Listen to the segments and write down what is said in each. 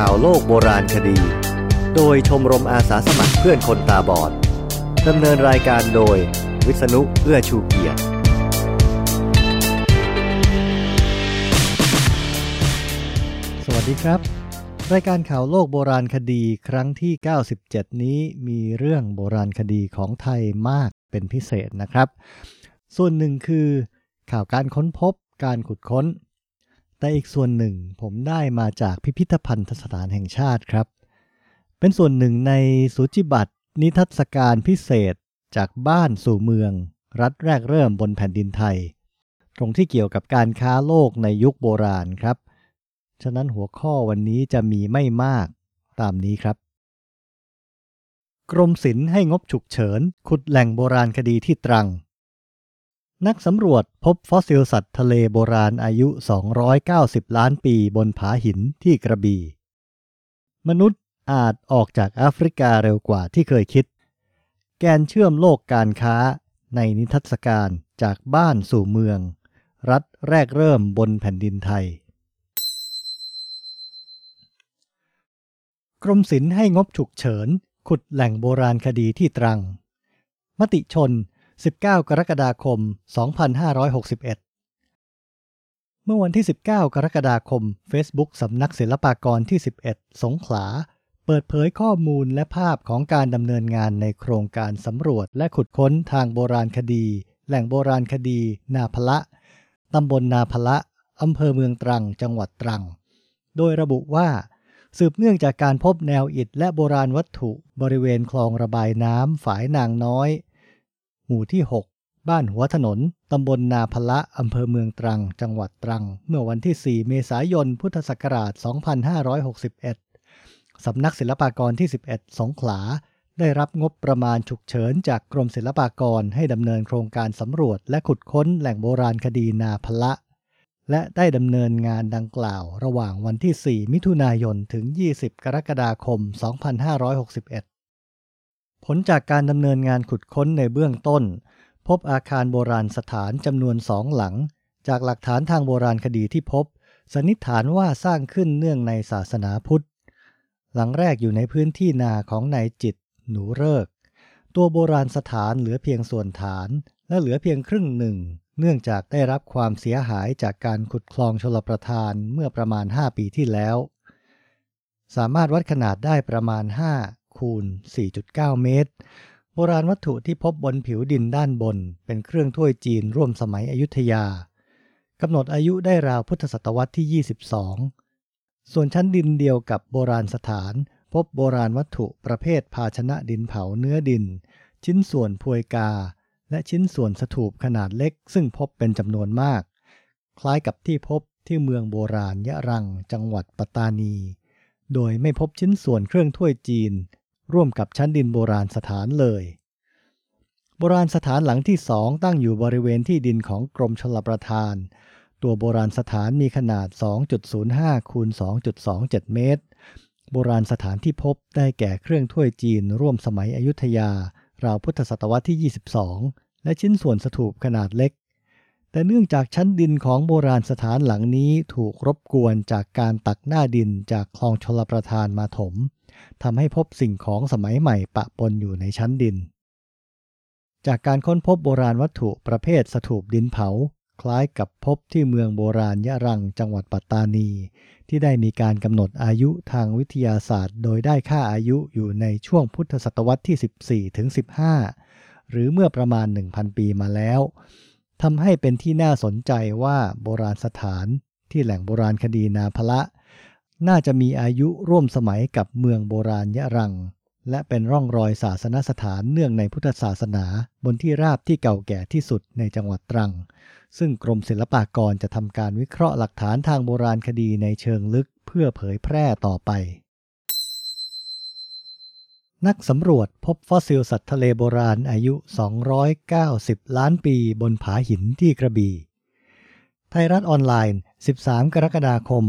ข่าวโลกโบราณคดี โดยชมรมอาสาสมัครเพื่อนคนตาบอดดำเนินรายการโดย วิษณุเอื้อชูเกียรติ สวัสดีครับ รายการข่าวโลกโบราณคดีครั้งที่ 97 นี้มีเรื่องโบราณคดีของไทยมากเป็นพิเศษนะครับ ส่วนหนึ่งคือ ข่าวการค้นพบการขุดค้น แต่อีกส่วนหนึ่งผมได้มาจากพิพิธภัณฑ์สถานแห่งชาติครับ เป็นส่วนหนึ่งในสูจิบัตรนิทรรศการพิเศษจากบ้านสู่เมือง รัฐแรกเริ่มบนแผ่นดินไทย ตรงที่เกี่ยวกับการค้าโลกในยุคโบราณครับ ฉะนั้นหัวข้อวันนี้จะมีไม่มากตามนี้ครับ กรมศิลป์ให้งบฉุกเฉิน ขุดแหล่งโบราณคดีที่ตรัง นักสำรวจพบฟอสซิลสัตว์ทะเลโบราณอายุ 290 ล้านปีบนผาหินที่กระบี่ มนุษย์อาจออกจากแอฟริกาเร็วกว่าที่เคยคิด แกนเชื่อมโลกการค้าในนิทรรศการจากบ้านสู่เมือง รัฐแรกเริ่มบนแผ่นดินไทย กรมศิลป์ให้งบฉุกเฉิน ขุดแหล่งโบราณคดีที่ตรัง มติชน 19 กรกฎาคม 2561 เมื่อวันที่ 19 กรกฎาคม Facebook สำนักศิลปากรที่ 11 สงขลา เปิดเผยข้อมูลและภาพของการดำเนินงานในโครงการสำรวจและขุดค้นทางโบราณคดี แหล่งโบราณคดี นาพละตำบลนาพละอำเภอเมืองตรัง จังหวัดตรัง โดยระบุว่า สืบเนื่องจากการพบแนวอิฐและโบราณวัตถุบริเวณคลองระบายน้ำฝายนางน้อย มู่ที่ 6 บ้านหัวถนน ตำบลนาพละอำเภอเมืองตรัง จังหวัดตรัง เมื่อวันที่ 4 เมษายน พุทธศักราช 2561 สำนักศิลปากรที่ 11 สงขลา ได้รับงบประมาณฉุกเฉินจากกรมศิลปากรให้ดำเนินโครงการสำรวจและขุดค้นแหล่งโบราณคดีนาพละ และได้ดำเนินงานดังกล่าว ระหว่างวันที่ 4 มิถุนายน ถึง 20 กรกฎาคม 2561 ผลจากการดำเนินงานขุดค้นในเบื้องต้น พบอาคารโบราณสถานจำนวนสองหลัง จากหลักฐานทางโบราณคดีที่พบ สันนิษฐานว่าสร้างขึ้นเนื่องในศาสนาพุทธ หลังแรกอยู่ในพื้นที่นาของนายจิต หนูเริก ตัวโบราณสถานเหลือเพียงส่วนฐาน และเหลือเพียงครึ่งหนึ่ง เนื่องจากได้รับความเสียหายจากการขุดคลองชลประทานเมื่อประมาณ 5 ปีที่แล้ว สามารถวัดขนาดได้ประมาณ 5 คูณ 4.9 เมตร โบราณวัตถุที่พบบนผิวดินด้านบน เป็นเครื่องถ้วยจีนร่วมสมัยอยุธยากำหนดอายุได้ราวพุทธศตวรรษที่ 22 ส่วนชั้นดินเดียวกับโบราณสถาน พบโบราณวัตถุประเภทภาชนะดินเผาเนื้อดิน ชิ้นส่วนพวยกา และชิ้นส่วนสถูปขนาดเล็ก ซึ่งพบเป็นจำนวนมาก คล้ายกับที่พบที่เมืองโบราณยะรังจังหวัดปัตตานี โดยไม่พบชิ้นส่วนเครื่องถ้วยจีน ร่วมกับชั้นดินโบราณสถานเลย โบราณสถานหลังที่สองตั้งอยู่บริเวณที่ดินของกรมชลประทาน ตัวโบราณสถานมีขนาด 2.05คูณ2.27 เมตร โบราณสถานที่พบได้แก่เครื่องถ้วยจีนร่วมสมัยอยุธยา ราวพุทธศตวรรษที่ 22 และชิ้นส่วนสถูปขนาดเล็กแต่เนื่องจากชั้นดินของโบราณสถานหลังนี้ถูกรบกวนจากการตักหน้าดินจากคลองชลประทานมาถม ทำให้พบสิ่งของสมัยใหม่ปะปนอยู่ในชั้นดิน จากการค้นพบโบราณวัตถุประเภทสถูปดินเผา คล้ายกับพบที่เมืองโบราณยะรังจังหวัดปัตตานี ที่ได้มีการกำหนดอายุทางวิทยาศาสตร์ โดยได้ค่าอายุอยู่ในช่วงพุทธศตวรรษที่ 14ถึง15 หรือเมื่อประมาณ 1,000 ปีมาแล้วทำให้เป็นที่น่าสนใจว่าโบราณสถานที่แหล่งโบราณคดีนาพละ น่าจะมีอายุร่วมสมัยกับเมืองโบราณยะรัง และเป็นร่องรอยศาสนสถานเนื่องในพุทธศาสนา บนที่ราบที่เก่าแก่ที่สุดในจังหวัดตรัง ซึ่งกรมศิลปากรจะทำการวิเคราะห์หลักฐานทางโบราณคดีในเชิงลึกเพื่อเผยแพร่ต่อไป นักสำรวจพบฟอสซิลสัตว์ทะเลโบราณอายุ 290 ล้านปีบนผาหินที่กระบี่ไทยรัฐออนไลน์ 13 กรกฎาคม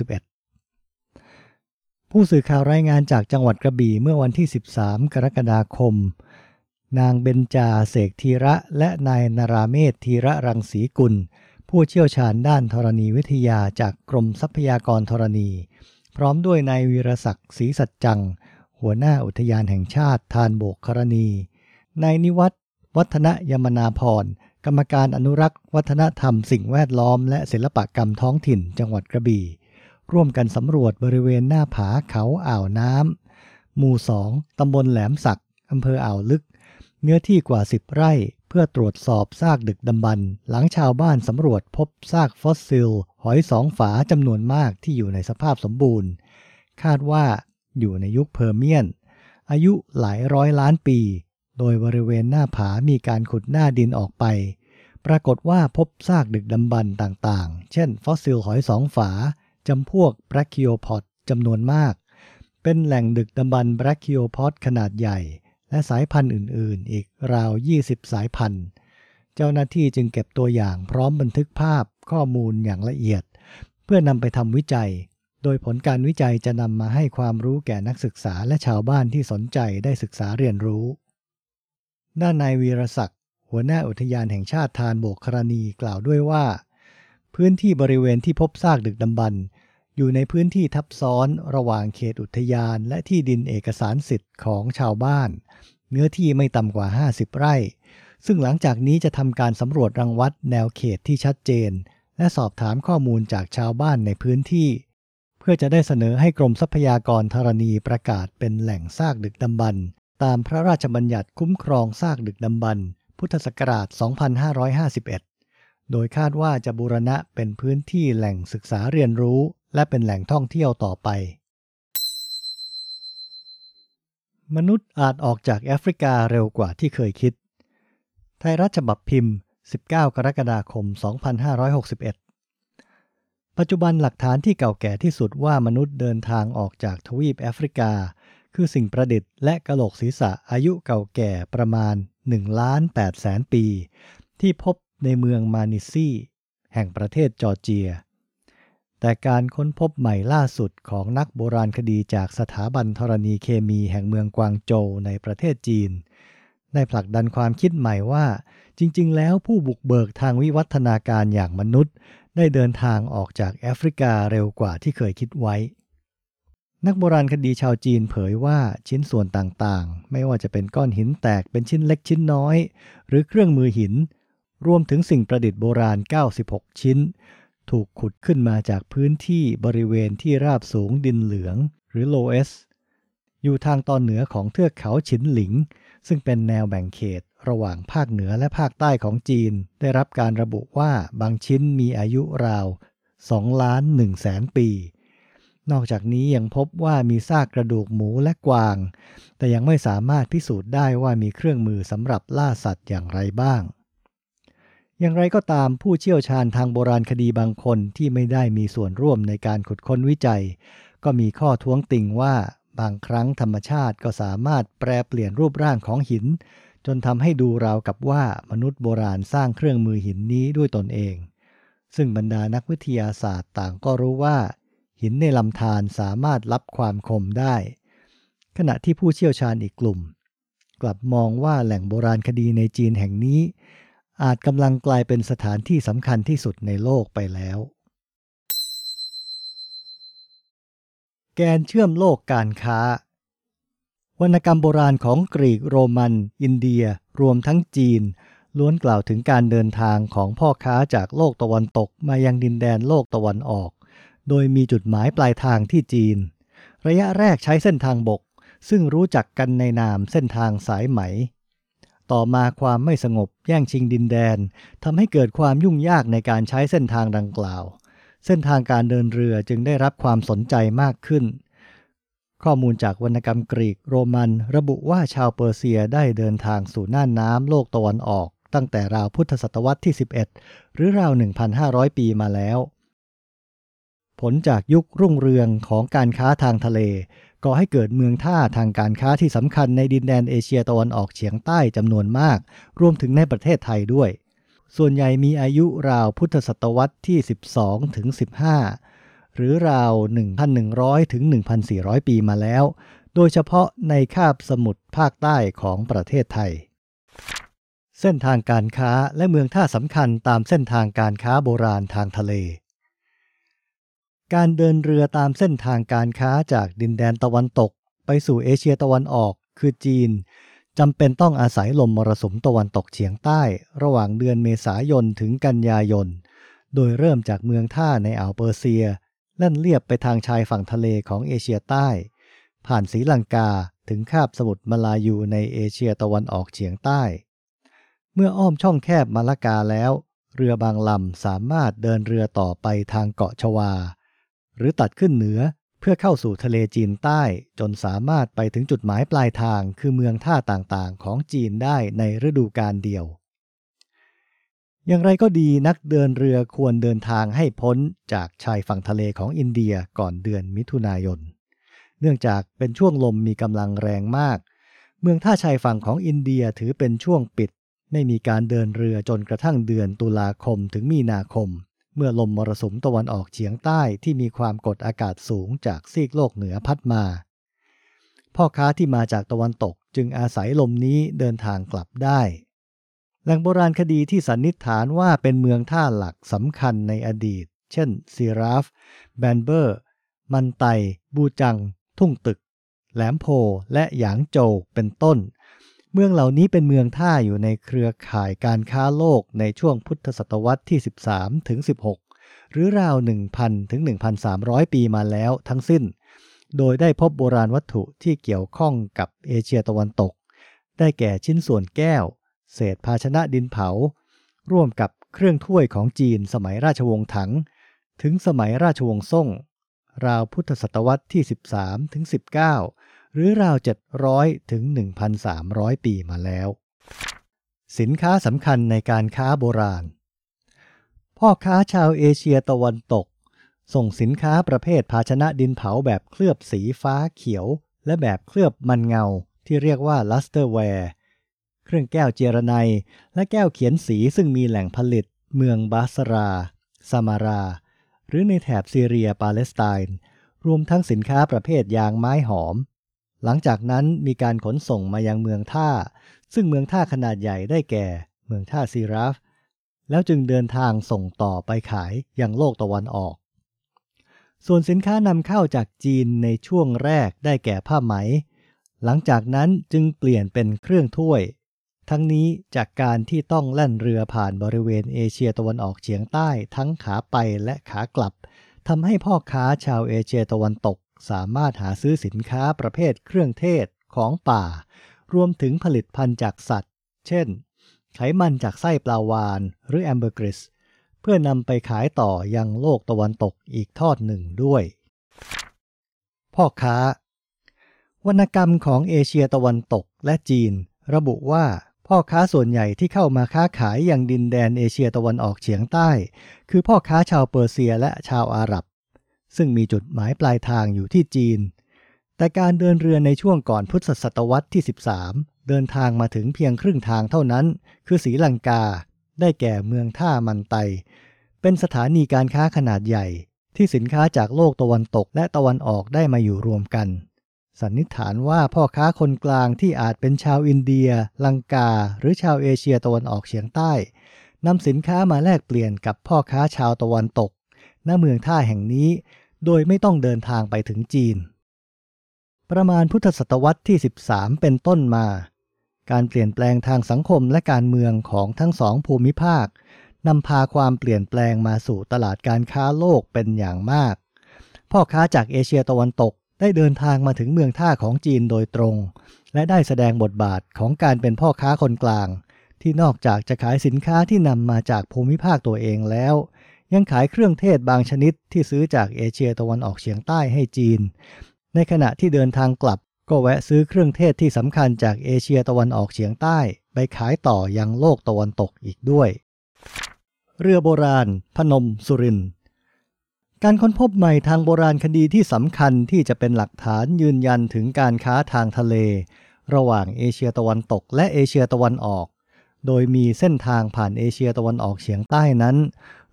2561 ผู้สื่อข่าวรายงานจากจังหวัดกระบี่เมื่อวันที่ 13 กรกฎาคม นางเบญจาเสกธีระและนายนาราเมธธีระรังสีกุล ผู้เชี่ยวชาญด้านธรณีวิทยาจากกรมทรัพยากรธรณี พร้อมด้วยนายวีรศักดิ์ศรีสัจจัง หัวหน้าอุทยานแห่งชาติทานโบกครณี นายนิวัฒวัฒนยมนาพร กรรมการอนุรักษ์ วัฒนธรรมสิ่งแวดล้อม และศิลปกรรมท้องถิ่นจังหวัดกระบี่ ร่วมกันสำรวจบริเวณหน้าผาเขาอ่าวน้ำหมู่สองตำบลแหลมสักอำเภออ่าวลึก เนื้อที่กว่า 10 ไร่ เพื่อตรวจสอบซากดึกดำบรรพ์หลังชาวบ้านสำรวจพบซากฟอสซิล หอยสองฝาจำนวนมากที่อยู่ในสภาพสมบูรณ์ คาดว่าอยู่ในยุคเพอร์เมียน อายุหลายร้อยล้านปี โดยบริเวณหน้าผามีการขุดหน้าดินออกไป ปรากฏว่าพบซากดึกดำบรรพ์ต่างๆ เช่น ฟอสซิลหอยสองฝาจำพวกแบรคิโอพอดจำนวนมาก เป็นแหล่งดึกดำบรรพ์แบรคิโอพอดขนาดใหญ่ และสายพันธุ์อื่นๆ อีกราว 20 สายพันธุ์ เจ้าหน้าที่จึงเก็บตัวอย่างพร้อมบันทึกภาพข้อมูลอย่างละเอียด เพื่อนำไปทำวิจัย โดยผลการวิจัยจะนำมาให้ความรู้แก่นักศึกษาและชาวบ้านที่สนใจได้ศึกษาเรียนรู้ ด้านนายวีรศักดิ์หัวหน้าอุทยานแห่งชาติทานโบกครณีกล่าวด้วยว่า พื้นที่บริเวณที่พบซากดึกดำบรรพ์อยู่ในพื้นที่ทับซ้อนระหว่างเขตอุทยานและที่ดินเอกสารสิทธิ์ของชาวบ้าน เนื้อที่ไม่ต่ำกว่า 50 ไร่ ซึ่งหลังจากนี้จะทำการสำรวจรังวัดแนวเขตที่ชัดเจน และสอบถามข้อมูลจากชาวบ้านในพื้นที่ เพื่อจะได้เสนอให้กรมทรัพยากรธรณีประกาศเป็นแหล่งซากดึกดำบรรพ์ ตามพระราชบัญญัติคุ้มครองซากดึกดำบรรพ์พุทธศักราช 2551 โดยคาดว่าจะบูรณะเป็นพื้นที่แหล่งศึกษาเรียนรู้ และเป็นแหล่งท่องเที่ยวต่อไป มนุษย์อาจออกจากแอฟริกาเร็วกว่าที่เคยคิด ไทยรัฐฉบับพิมพ์ 19 กรกฎาคม 2561 ปัจจุบันหลักฐานที่เก่าแก่ที่สุดว่ามนุษย์เดินทางออกจากทวีปแอฟริกา คือสิ่งประดิษฐ์และกะโหลกศีรษะอายุเก่าแก่ประมาณ1ล้าน8แสนปี ที่พบในเมืองมานิซีแห่งประเทศจอร์เจีย แต่การค้นพบใหม่ล่าสุดของนักโบราณคดีจากสถาบันธรณีเคมีแห่งเมืองกวางโจวในประเทศจีน ได้ผลักดันความคิดใหม่ว่า จริง ๆ แล้วผู้บุกเบิกทางวิวัฒนาการอย่างมนุษย์ ได้เดินทางออกจากแอฟริกาเร็วกว่าที่เคยคิดไว้ นักโบราณคดีชาวจีนเผยว่าชิ้นส่วนต่างๆ ไม่ว่าจะเป็นก้อนหินแตกเป็นชิ้นเล็กชิ้นน้อย หรือเครื่องมือหิน รวมถึงสิ่งประดิษฐ์โบราณ 96 ชิ้น ถูกขุดขึ้นมาจากพื้นที่บริเวณที่ราบสูงดินเหลือง หรือโลเอส อยู่ทางตอนเหนือของเทือกเขาฉินหลิง ซึ่งเป็นแนวแบ่งเขตระหว่างภาคเหนือและภาคใต้ของจีน ได้รับการระบุว่าบางชิ้นมีอายุราว2ล้าน1แสนปี นอกจากนี้ยังพบว่ามีซากกระดูกหมูและกวาง แต่ยังไม่สามารถพิสูจน์ได้ว่ามีเครื่องมือสำหรับล่าสัตว์อย่างไรบ้าง อย่างไรก็ตามผู้เชี่ยวชาญทางโบราณคดีบางคนที่ไม่ได้มีส่วนร่วมในการขุดค้นวิจัย ก็มีข้อท้วงติงว่าบางครั้งธรรมชาติก็สามารถแปรเปลี่ยนรูปร่างของหิน จนทำให้ดูราวกับว่ามนุษย์โบราณสร้างเครื่องมือหินนี้ด้วยตนเอง ซึ่งบรรดานักวิทยาศาสตร์ต่างก็รู้ว่า หินในลำธารสามารถรับความคมได้ ขณะที่ผู้เชี่ยวชาญอีกกลุ่ม กลับมองว่าแหล่งโบราณคดีในจีนแห่งนี้ อาจกำลังกลายเป็นสถานที่สำคัญที่สุดในโลกไปแล้ว แกนเชื่อมโลกการค้าวรรณกรรมโบราณของกรีกโรมัน อินเดีย รวมทั้งจีน ล้วนกล่าวถึงการเดินทางของพ่อค้าจากโลกตะวันตกมายังดินแดนโลกตะวันออก โดยมีจุดหมายปลายทางที่จีน ระยะแรกใช้เส้นทางบก ซึ่งรู้จักกันในนามเส้นทางสายไหม ต่อมาความไม่สงบแย่งชิงดินแดนทำให้เกิดความยุ่งยากในการใช้เส้นทางดังกล่าว เส้นทางการเดินเรือจึงได้รับความสนใจมากขึ้น ข้อมูลจากวรรณกรรมกรีกโรมัน ระบุว่าชาวเปอร์เซียได้เดินทางสู่น่านน้ำโลกตะวันออก ตั้งแต่ราวพุทธศตวรรษที่ 11 หรือราว 1,500 ปีมาแล้ว ผลจากยุครุ่งเรืองของการค้าทางทะเลก่อให้เกิดเมืองท่าทางการค้าที่สำคัญในดินแดนเอเชียตะวันออกเฉียงใต้จำนวนมาก รวมถึงในประเทศไทยด้วย ส่วนใหญ่มีอายุราวพุทธศตวรรษที่ 12 ถึง 15 หรือราว 1,100 ถึง 1,400 ปีมาแล้ว โดยเฉพาะในคาบสมุทรภาคใต้ของประเทศไทย เส้นทางการค้าและเมืองท่าสำคัญตามเส้นทางการค้าโบราณทางทะเล การเดินเรือตามเส้นทางการค้าจากดินแดนตะวันตก ไปสู่เอเชียตะวันออกคือจีนจำเป็นต้องอาศัยลมมรสุมตะวันตกเฉียงใต้ ระหว่างเดือนเมษายนถึงกันยายน โดยเริ่มจากเมืองท่าในอ่าวเปอร์เซียแล่นเลียบไปทางชายฝั่งทะเลของเอเชียใต้ ผ่านศรีลังกาถึงคาบสมุทรมาลายูในเอเชียตะวันออกเฉียงใต้ เมื่ออ้อมช่องแคบมาลากาแล้ว เรือบางลำสามารถเดินเรือต่อไปทางเกาะชวา หรือตัดขึ้นเหนือเพื่อเข้าสู่ทะเลจีนใต้จนสามารถไปถึงจุดหมายปลายทางคือเมืองท่าต่างๆ ของจีนได้ในฤดูกาลเดียว อย่างไรก็ดีนักเดินเรือควรเดินทางให้พ้นจากชายฝั่งทะเลของอินเดียก่อนเดือนมิถุนายน เนื่องจากเป็นช่วงลมมีกำลังแรงมาก เมืองท่าชายฝั่งของอินเดียถือเป็นช่วงปิด ไม่มีการเดินเรือจนกระทั่งเดือนตุลาคมถึงมีนาคม เมื่อลมมรสุมตะวันออกเฉียงใต้ที่มีความกดอากาศสูงจากซีกโลกเหนือพัดมา พ่อค้าที่มาจากตะวันตกจึงอาศัยลมนี้เดินทางกลับได้แหล่งโบราณคดีที่สันนิษฐานว่าเป็นเมืองท่าหลักสำคัญในอดีต เช่นซีราฟ แบนเบอร์ มันไต บูจัง ทุ่งตึก แหลมโพและหยางโจวเป็นต้น เมืองเหล่านี้เป็นเมืองท่าอยู่ในเครือข่ายการค้าโลกในช่วงพุทธศตวรรษที่ 13 ถึง 16 หรือราว 1,000 ถึง 1,300 ปีมาแล้วทั้งสิ้น โดยได้พบโบราณวัตถุที่เกี่ยวข้องกับเอเชียตะวันตก ได้แก่ชิ้นส่วนแก้ว เศษภาชนะดินเผา ร่วมกับเครื่องถ้วยของจีนสมัยราชวงศ์ถัง ถึงสมัยราชวงศ์ซ่ง ราวพุทธศตวรรษที่ 13 ถึง 19 หรือราว 700 ถึง 1,300 ปีมาแล้ว สินค้าสำคัญในการค้าโบราณ พ่อค้าชาวเอเชียตะวันตก ส่งสินค้าประเภทภาชนะดินเผาแบบเคลือบสีฟ้าเขียว และแบบเคลือบมันเงาที่เรียกว่า lusterware เครื่องแก้วเจียระไนและแก้วเขียนสีซึ่งมีแหล่งผลิต เมืองบาสราซามารา หรือในแถบซีเรียปาเลสไตน์รวมทั้งสินค้าประเภทยางไม้หอม หลังจากนั้นมีการขนส่งมายังเมืองท่า ซึ่งเมืองท่าขนาดใหญ่ได้แก่ เมืองท่าซีราฟ แล้วจึงเดินทางส่งต่อไปขายยังโลกตะวันออก ส่วนสินค้านำเข้าจากจีนในช่วงแรกได้แก่ผ้าไหม หลังจากนั้นจึงเปลี่ยนเป็นเครื่องถ้วย ทั้งนี้จากการที่ต้องแล่นเรือผ่านบริเวณเอเชียตะวันออกเฉียงใต้ทั้งขาไปและขากลับทำให้พ่อค้าชาวเอเชียตะวันตก สามารถหาซื้อสินค้าประเภทเครื่องเทศของป่า รวมถึงผลิตภัณฑ์จากสัตว์ เช่น ไขมันจากไส้ปลาวาน หรือแอมเบอร์กริส เพื่อนำไปขายต่อยังโลกตะวันตกอีกทอดหนึ่งด้วย พ่อค้า วรรณกรรมของเอเชียตะวันตกและจีน ระบุว่าพ่อค้าส่วนใหญ่ที่เข้ามาค้าขายอย่างดินแดนเอเชียตะวันออกเฉียงใต้ คือพ่อค้าชาวเปอร์เซียและชาวอาหรับ ซึ่งมีจุดหมายปลายทางอยู่ที่จีน แต่การเดินเรือในช่วงก่อนพุทธศตวรรษที่ 13 เดินทางมาถึงเพียงครึ่งทางเท่านั้น คือศรีลังกา ได้แก่เมืองท่ามันไต เป็นสถานีการค้าขนาดใหญ่ ที่สินค้าจากโลกตะวันตกและตะวันออกได้มาอยู่รวมกัน สันนิษฐานว่าพ่อค้าคนกลางที่อาจเป็นชาวอินเดีย ลังกา หรือชาวเอเชียตะวันออกเฉียงใต้นำสินค้ามาแลกเปลี่ยนกับพ่อค้าชาวตะวันตก ณเมืองท่าแห่งนี้ โดยไม่ต้องเดินทางไปถึงจีน ประมาณพุทธศตวรรษที่ 13 เป็นต้นมา การเปลี่ยนแปลงทางสังคมและการเมืองของทั้งสองภูมิภาคนำพาความเปลี่ยนแปลงมาสู่ตลาดการค้าโลกเป็นอย่างมาก พ่อค้าจากเอเชียตะวันตกได้เดินทางมาถึงเมืองท่าของจีนโดยตรง และได้แสดงบทบาทของการเป็นพ่อค้าคนกลาง ที่นอกจากจะขายสินค้าที่นำมาจากภูมิภาคตัวเองแล้ว ยังขายเครื่องเทศบางชนิดที่ซื้อจากเอเชียตะวันออกเฉียงใต้ให้จีน ในขณะที่เดินทางกลับก็แวะซื้อเครื่องเทศที่สำคัญจากเอเชียตะวันออกเฉียงใต้ ไปขายต่อยังโลกตะวันตกอีกด้วย เรือโบราณ พนมสุริน การค้นพบใหม่ทางโบราณคดีที่สำคัญที่จะเป็นหลักฐานยืนยันถึงการค้าทางทะเล ระหว่างเอเชียตะวันตกและเอเชียตะวันออก โดยมีเส้นทางผ่านเอเชียตะวันออกเฉียงใต้นั้น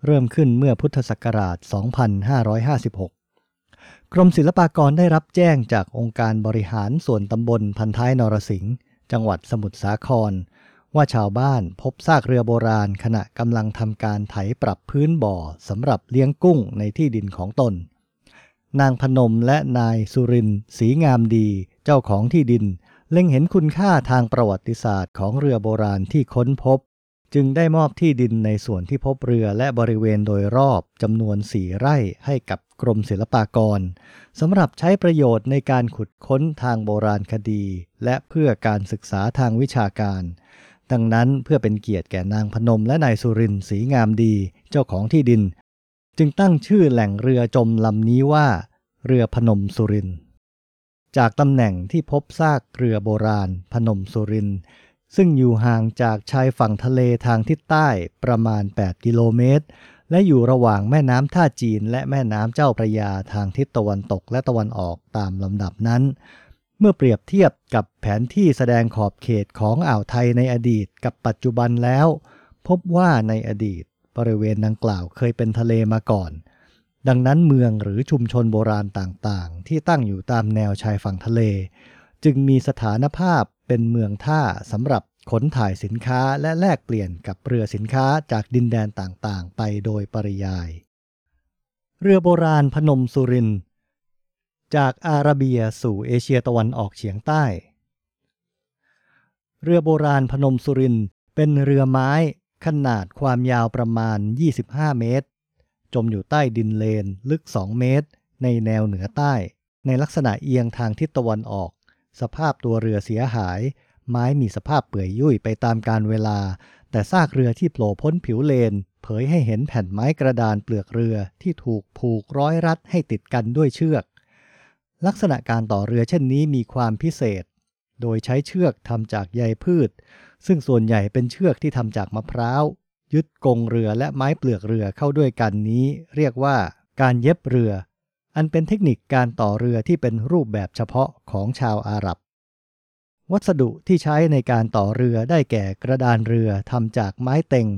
เริ่มขึ้นเมื่อพุทธศักราช 2556 กรมศิลปากรได้รับแจ้งจากองค์การบริหารส่วนตำบลพันท้ายนรสิงห์จังหวัดสมุทรสาคร ว่าชาวบ้านพบซากเรือโบราณขณะกำลังทำการไถปรับพื้นบ่อสำหรับเลี้ยงกุ้งในที่ดินของตน นางพนมและนายสุรินศรีงามดีเจ้าของที่ดินเล็งเห็นคุณค่าทางประวัติศาสตร์ของเรือโบราณที่ค้นพบ จึงได้มอบที่ดินในส่วนที่พบเรือและบริเวณโดยรอบจำนวนสี่ไร่ให้กับกรมศิลปากรสำหรับใช้ประโยชน์ในการขุดค้นทางโบราณคดี และเพื่อการศึกษาทางวิชาการ ดังนั้นเพื่อเป็นเกียรติแก่นางพนมและนายสุรินทร์ศรีงามดีเจ้าของที่ดิน จึงตั้งชื่อแหล่งเรือจมลำนี้ว่า เรือพนมสุรินทร์จากตำแหน่งที่พบซากเรือโบราณพนมสุรินทร์ ซึ่งอยู่ห่างจากชายฝั่งทะเลทางทิศใต้ประมาณ 8 กิโลเมตร และอยู่ระหว่างแม่น้ำท่าจีนและแม่น้ำเจ้าพระยาทางทิศตะวันตกและตะวันออกตามลำดับนั้น เมื่อเปรียบเทียบกับแผนที่แสดงขอบเขตของอ่าวไทยในอดีตกับปัจจุบันแล้ว พบว่าในอดีตบริเวณดังกล่าวเคยเป็นทะเลมาก่อน ดังนั้นเมืองหรือชุมชนโบราณต่างๆ ที่ตั้งอยู่ตามแนวชายฝั่งทะเล จึงมีสถานภาพ เป็นเมืองท่าสำหรับขนถ่ายสินค้าและแลกเปลี่ยนกับเรือสินค้าจากดินแดนต่างๆ ไปโดยปริยาย เรือโบราณพนมสุริน จากอาระเบียสู่เอเชียตะวันออกเฉียงใต้ เรือโบราณพนมสุรินเป็นเรือไม้ขนาดความยาวประมาณ 25 เมตร จมอยู่ใต้ดินเลนลึก 2 เมตร ในแนวเหนือใต้ ในลักษณะเอียงทางทิศตะวันออก สภาพตัวเรือเสียหาย ไม้มีสภาพเปื่อยยุ่ยไปตามกาลเวลา แต่ซากเรือที่โผล่พ้นผิวเลน เผยให้เห็นแผ่นไม้กระดานเปลือกเรือที่ถูกผูกร้อยรัดให้ติดกันด้วยเชือก ลักษณะการต่อเรือเช่นนี้มีความพิเศษ โดยใช้เชือกทำจากใยพืช ซึ่งส่วนใหญ่เป็นเชือกที่ทำจากมะพร้าวยึดกงเรือและไม้เปลือกเรือเข้าด้วยกันนี้ เรียกว่าการเย็บเรือ อันเป็นเทคนิคการต่อเรือที่เป็นรูปแบบเฉพาะของชาวอาหรับ วัสดุที่ใช้ในการต่อเรือได้แก่กระดานเรือทำจากไม้เต็ง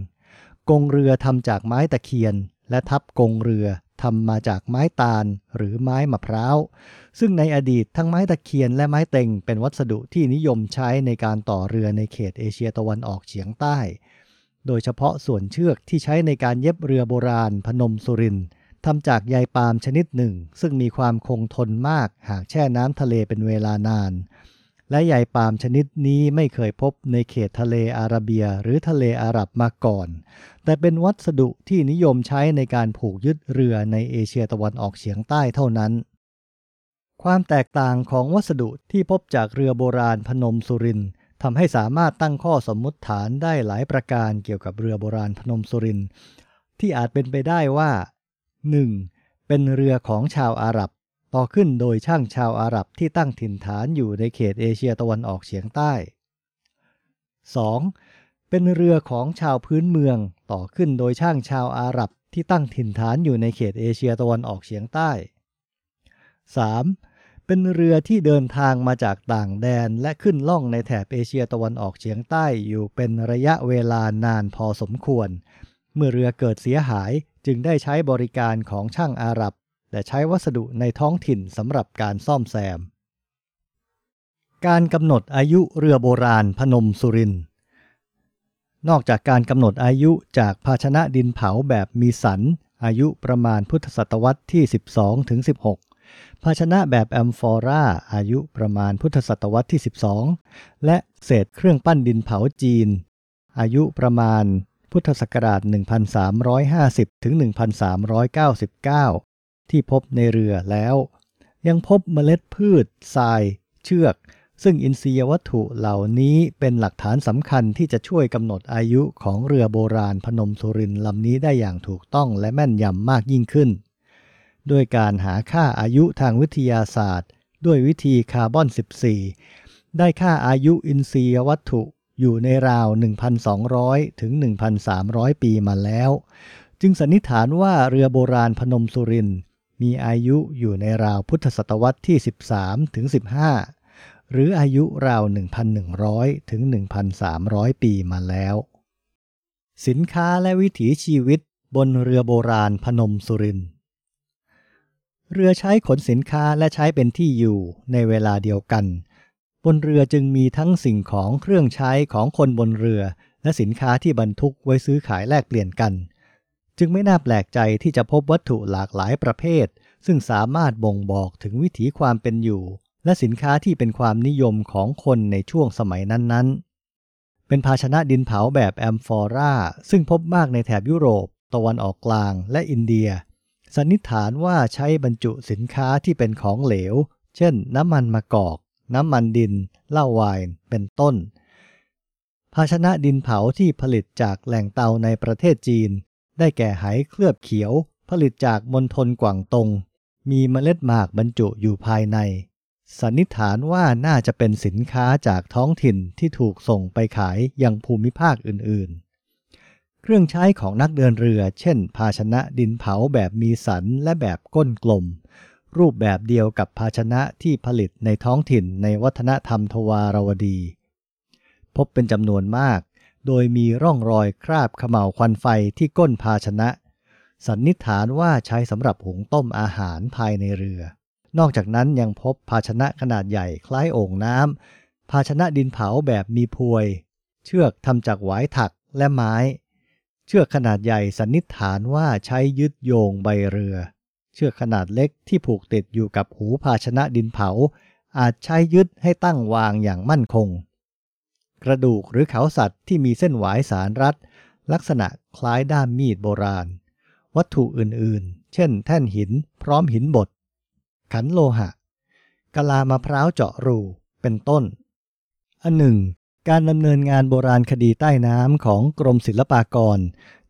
กงเรือทำจากไม้ตะเคียน และทับกงเรือทำมาจากไม้ตาลหรือไม้มะพร้าว ซึ่งในอดีตทั้งไม้ตะเคียนและไม้เต็งเป็นวัสดุที่นิยมใช้ในการต่อเรือในเขตเอเชียตะวันออกเฉียงใต้ โดยเฉพาะส่วนเชือกที่ใช้ในการเย็บเรือโบราณพนมสุรินทร์ ทำจากใยปาล์มชนิดหนึ่ง ซึ่งมีความคงทนมากหากแช่น้ำทะเลเป็นเวลานาน และใยปาล์มชนิดนี้ไม่เคยพบในเขตทะเลอาระเบียหรือทะเลอาหรับมาก่อน แต่เป็นวัสดุที่นิยมใช้ในการผูกยึดเรือในเอเชียตะวันออกเฉียงใต้เท่านั้น ความแตกต่างของวัสดุที่พบจากเรือโบราณพนมสุรินทำให้สามารถตั้งข้อสมมุติฐานได้หลายประการเกี่ยวกับเรือโบราณพนมสุรินที่อาจเป็นไปได้ว่า 1. เป็นเรือของชาวอาหรับ ต่อขึ้นโดยช่างชาวอาหรับที่ตั้งถิ่นฐานอยู่ในเขตเอเชียตะวันออกเฉียงใต้ 2. เป็นเรือของชาวพื้นเมือง ต่อขึ้นโดยช่างชาวอาหรับที่ตั้งถิ่นฐานอยู่ในเขตเอเชียตะวันออกเฉียงใต้ 3. เป็นเรือที่เดินทางมาจากต่างแดนและขึ้นล่องในแถบเอเชียตะวันออกเฉียงใต้อยู่เป็นระยะเวลานานพอสมควร เมื่อเรือเกิดเสียหาย จึงได้ใช้บริการของช่างอาหรับและใช้วัสดุในท้องถิ่นสำหรับการซ่อมแซม การกำหนดอายุเรือโบราณพนมสุริน นอกจากการกำหนดอายุจากภาชนะดินเผาแบบมีสัน อายุประมาณพุทธศตวรรษที่ 12ถึง16 ภาชนะแบบแอมฟอราอายุประมาณพุทธศตวรรษที่ 12 และเศษเครื่องปั้นดินเผาจีน อายุประมาณ พุทธศักราช 1350 ถึง 1399 ที่พบในเรือแล้ว ยังพบเมล็ดพืชทราย เชือก ซึ่งอินทรียวัตถุเหล่านี้เป็นหลักฐานสำคัญที่จะช่วยกำหนดอายุของเรือโบราณพนมสุรินลำนี้ได้อย่างถูกต้องและแม่นยำมากยิ่งขึ้น ด้วยการหาค่าอายุทางวิทยาศาสตร์ ด้วยวิธีคาร์บอน 14 ได้ค่าอายุอินทรียวัตถุ อยู่ในราว 1,200 ถึง 1,300 ปีมาแล้ว จึงสันนิษฐานว่าเรือโบราณพนมสุรินมีอายุอยู่ในราวพุทธศตวรรษที่ 13 ถึง 15 หรืออายุราว 1,100 ถึง 1,300 ปีมาแล้ว สินค้าและวิถีชีวิตบนเรือโบราณพนมสุรินเรือใช้ขนสินค้าและใช้เป็นที่อยู่ในเวลาเดียวกัน บนเรือจึงมีทั้งสิ่งของเครื่องใช้ของคนบนเรือ และสินค้าที่บรรทุกไว้ซื้อขายแลกเปลี่ยนกัน จึงไม่น่าแปลกใจที่จะพบวัตถุหลากหลายประเภท ซึ่งสามารถบ่งบอกถึงวิถีความเป็นอยู่ และสินค้าที่เป็นความนิยมของคนในช่วงสมัยนั้นๆ เป็นภาชนะดินเผาแบบแอมฟอราซึ่งพบมากในแถบยุโรป ตะวันออกกลางและอินเดีย สันนิษฐานว่าใช้บรรจุสินค้าที่เป็นของเหลว เช่น น้ำมันมะกอก น้ำมันดิน เหล้าไวน์เป็นต้น ภาชนะดินเผาที่ผลิตจากแหล่งเตาในประเทศจีน ได้แก่ไหเคลือบเขียว ผลิตจากมณฑลกวางตง มีเมล็ดหมากบรรจุอยู่ภายใน สันนิษฐานว่าน่าจะเป็นสินค้าจากท้องถิ่นที่ถูกส่งไปขายยังภูมิภาคอื่นๆเครื่องใช้ของนักเดินเรือ เช่น ภาชนะดินเผาแบบมีสันและแบบก้นกลม รูปแบบเดียวกับภาชนะที่ผลิตในท้องถิ่นในวัฒนธรรมทวารวดี พบเป็นจำนวนมาก โดยมีร่องรอยคราบขม่าวควันไฟที่ก้นภาชนะ สันนิษฐานว่าใช้สำหรับหุงต้มอาหารภายในเรือ นอกจากนั้นยังพบภาชนะขนาดใหญ่คล้ายโอ่งน้ำภาชนะดินเผาแบบมีพวย เชือกทำจากหวายถักและไม้ เชือกขนาดใหญ่สันนิษฐานว่าใช้ยึดโยงใบเรือ เชือกขนาดเล็กที่ผูกติดอยู่กับหูภาชนะดินเผา อาจใช้ยึดให้ตั้งวางอย่างมั่นคง กระดูกหรือเขาสัตว์ที่มีเส้นหวายสารรัดลักษณะคล้ายด้ามมีดโบราณ วัตถุอื่นๆ เช่น แท่นหินพร้อมหินบด ขันโลหะกะลามะพร้าวเจาะรูเป็นต้น อันหนึ่ง การดำเนินงานโบราณคดีใต้น้ำของกรมศิลปากร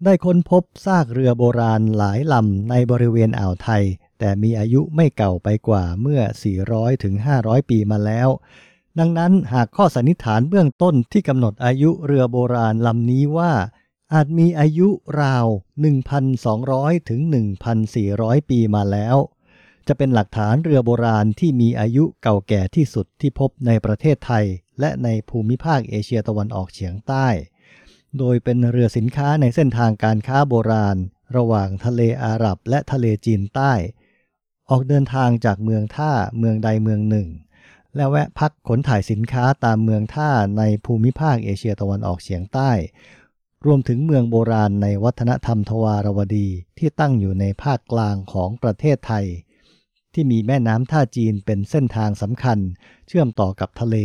ได้ค้นพบซากเรือโบราณหลายลำในบริเวณอ่าวไทย แต่มีอายุไม่เก่าไปกว่าเมื่อ 400ถึง500 ปีมาแล้ว ดังนั้นหากข้อสันนิษฐานเบื้องต้นที่กำหนดอายุเรือโบราณลำนี้ว่า อาจมีอายุราว 1,200 ถึง 1,400 ปีมาแล้ว จะเป็นหลักฐานเรือโบราณที่มีอายุเก่าแก่ที่สุดที่พบในประเทศไทย และในภูมิภาคเอเชียตะวันออกเฉียงใต้ โดยเป็นเรือสินค้าในเส้นทางการค้าโบราณ ระหว่างทะเลอาหรับ และทะเลจีนใต้ ออกเดินทางจากเมืองท่าเมืองใดเมืองหนึ่ง และแวะพักขนถ่ายสินค้าตามเมืองท่าในภูมิภาคเอเชียตะวันออกเฉียงใต้ รวมถึงเมืองโบราณในวัฒนธรรมทวารวดีที่ตั้งอยู่ในภาคกลางของประเทศไทย ที่มีแม่น้ำท่าจีนเป็นเส้นทางสำคัญ เชื่อมต่อกับทะเล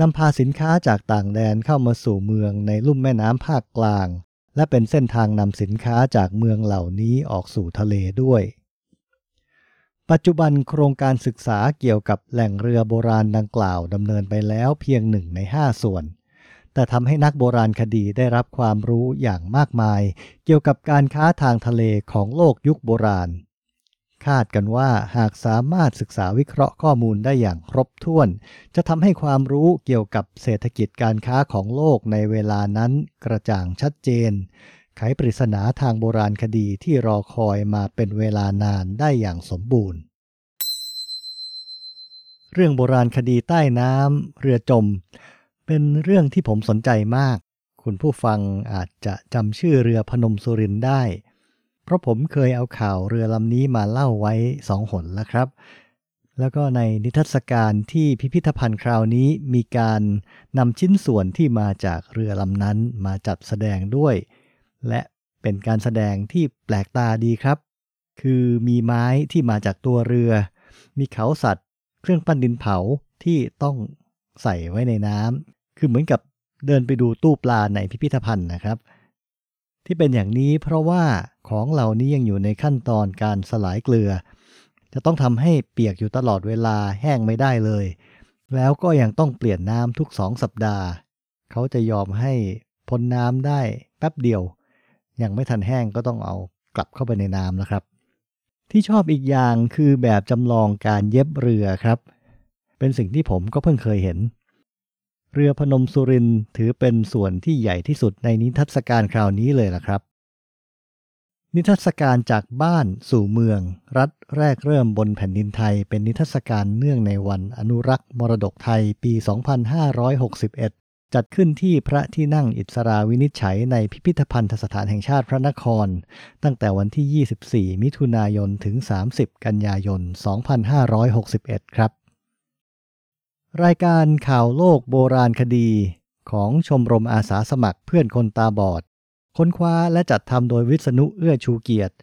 นำพาสินค้าจากต่างแดนเข้ามาสู่เมืองในลุ่มแม่น้ำภาคกลาง และเป็นเส้นทางนำสินค้าจากเมืองเหล่านี้ออกสู่ทะเลด้วย ปัจจุบันโครงการศึกษาเกี่ยวกับแหล่งเรือโบราณดังกล่าวดำเนินไปแล้วเพียงหนึ่งในห้าส่วน แต่ทำให้นักโบราณคดีได้รับความรู้อย่างมากมาย เกี่ยวกับการค้าทางทะเลของโลกยุคโบราณ คาดกันว่าหากสามารถศึกษาวิเคราะห์ข้อมูลได้อย่างครบถ้วน จะทำให้ความรู้เกี่ยวกับเศรษฐกิจการค้าของโลกในเวลานั้นกระจ่างชัดเจน ไขปริศนาทางโบราณคดีที่รอคอยมาเป็นเวลานานได้อย่างสมบูรณ์ เรื่องโบราณคดีใต้น้ำเรือจม เป็นเรื่องที่ผมสนใจมาก คุณผู้ฟังอาจจะจำชื่อเรือพนมสุรินได้ เพราะผมเคยเอาข่าวเรือลำนี้มาเล่าไว้สองหนแล้วครับ แล้วก็ในนิทรรศการที่พิพิธภัณฑ์คราวนี้มีการนำชิ้นส่วนที่มาจากเรือลำนั้นมาจัดแสดงด้วย และเป็นการแสดงที่แปลกตาดีครับ คือมีไม้ที่มาจากตัวเรือ มีเขาสัตว์ เครื่องปั้นดินเผาที่ต้องใส่ไว้ในน้ำคือเหมือนกับเดินไปดูตู้ปลาในพิพิธภัณฑ์นะครับ ที่เป็นอย่างนี้เพราะว่าของเหล่านี้ยังอยู่ในขั้นตอนการสลายเกลือ จะต้องทำให้เปียกอยู่ตลอดเวลาแห้งไม่ได้เลย แล้วก็ยังต้องเปลี่ยนน้ำทุกสองสัปดาห์ เขาจะยอมให้พ้นน้ำได้แป๊บเดียว ยังไม่ทันแห้งก็ต้องเอากลับเข้าไปในน้ำแล้วครับ ที่ชอบอีกอย่างคือแบบจำลองการเย็บเรือครับ เป็นสิ่งที่ผมก็เพิ่งเคยเห็น เรือพนมสุรินถือเป็นส่วนที่ใหญ่ที่สุดในนิทรรศการคราวนี้เลยล่ะครับ นิทรรศการจากบ้านสู่เมือง รัฐแรกเริ่มบนแผ่นดินไทย เป็นนิทรรศการเนื่องในวันอนุรักษ์มรดกไทยปี 2561 จัดขึ้นที่พระที่นั่งอิสราวินิจฉัยในพิพิธภัณฑสถานแห่งชาติพระนคร ตั้งแต่วันที่ 24 มิถุนายนถึง 30 กันยายน 2561 ครับ รายการข่าวโลกโบราณคดีของชมรมอาสาสมัครเพื่อนคนตาบอด ค้นคว้าและจัดทำโดยวิษณุเอื้อชูเกียรติ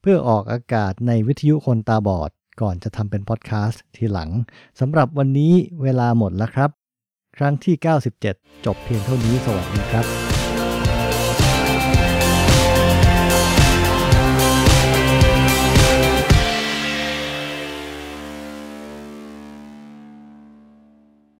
เพื่อออกอากาศในวิทยุคนตาบอด ก่อนจะทำเป็นพอดแคสต์ทีหลังสำหรับวันนี้เวลาหมดแล้วครับ ครั้งที่ 97 จบเพียงเท่านี้สวัสดีครับ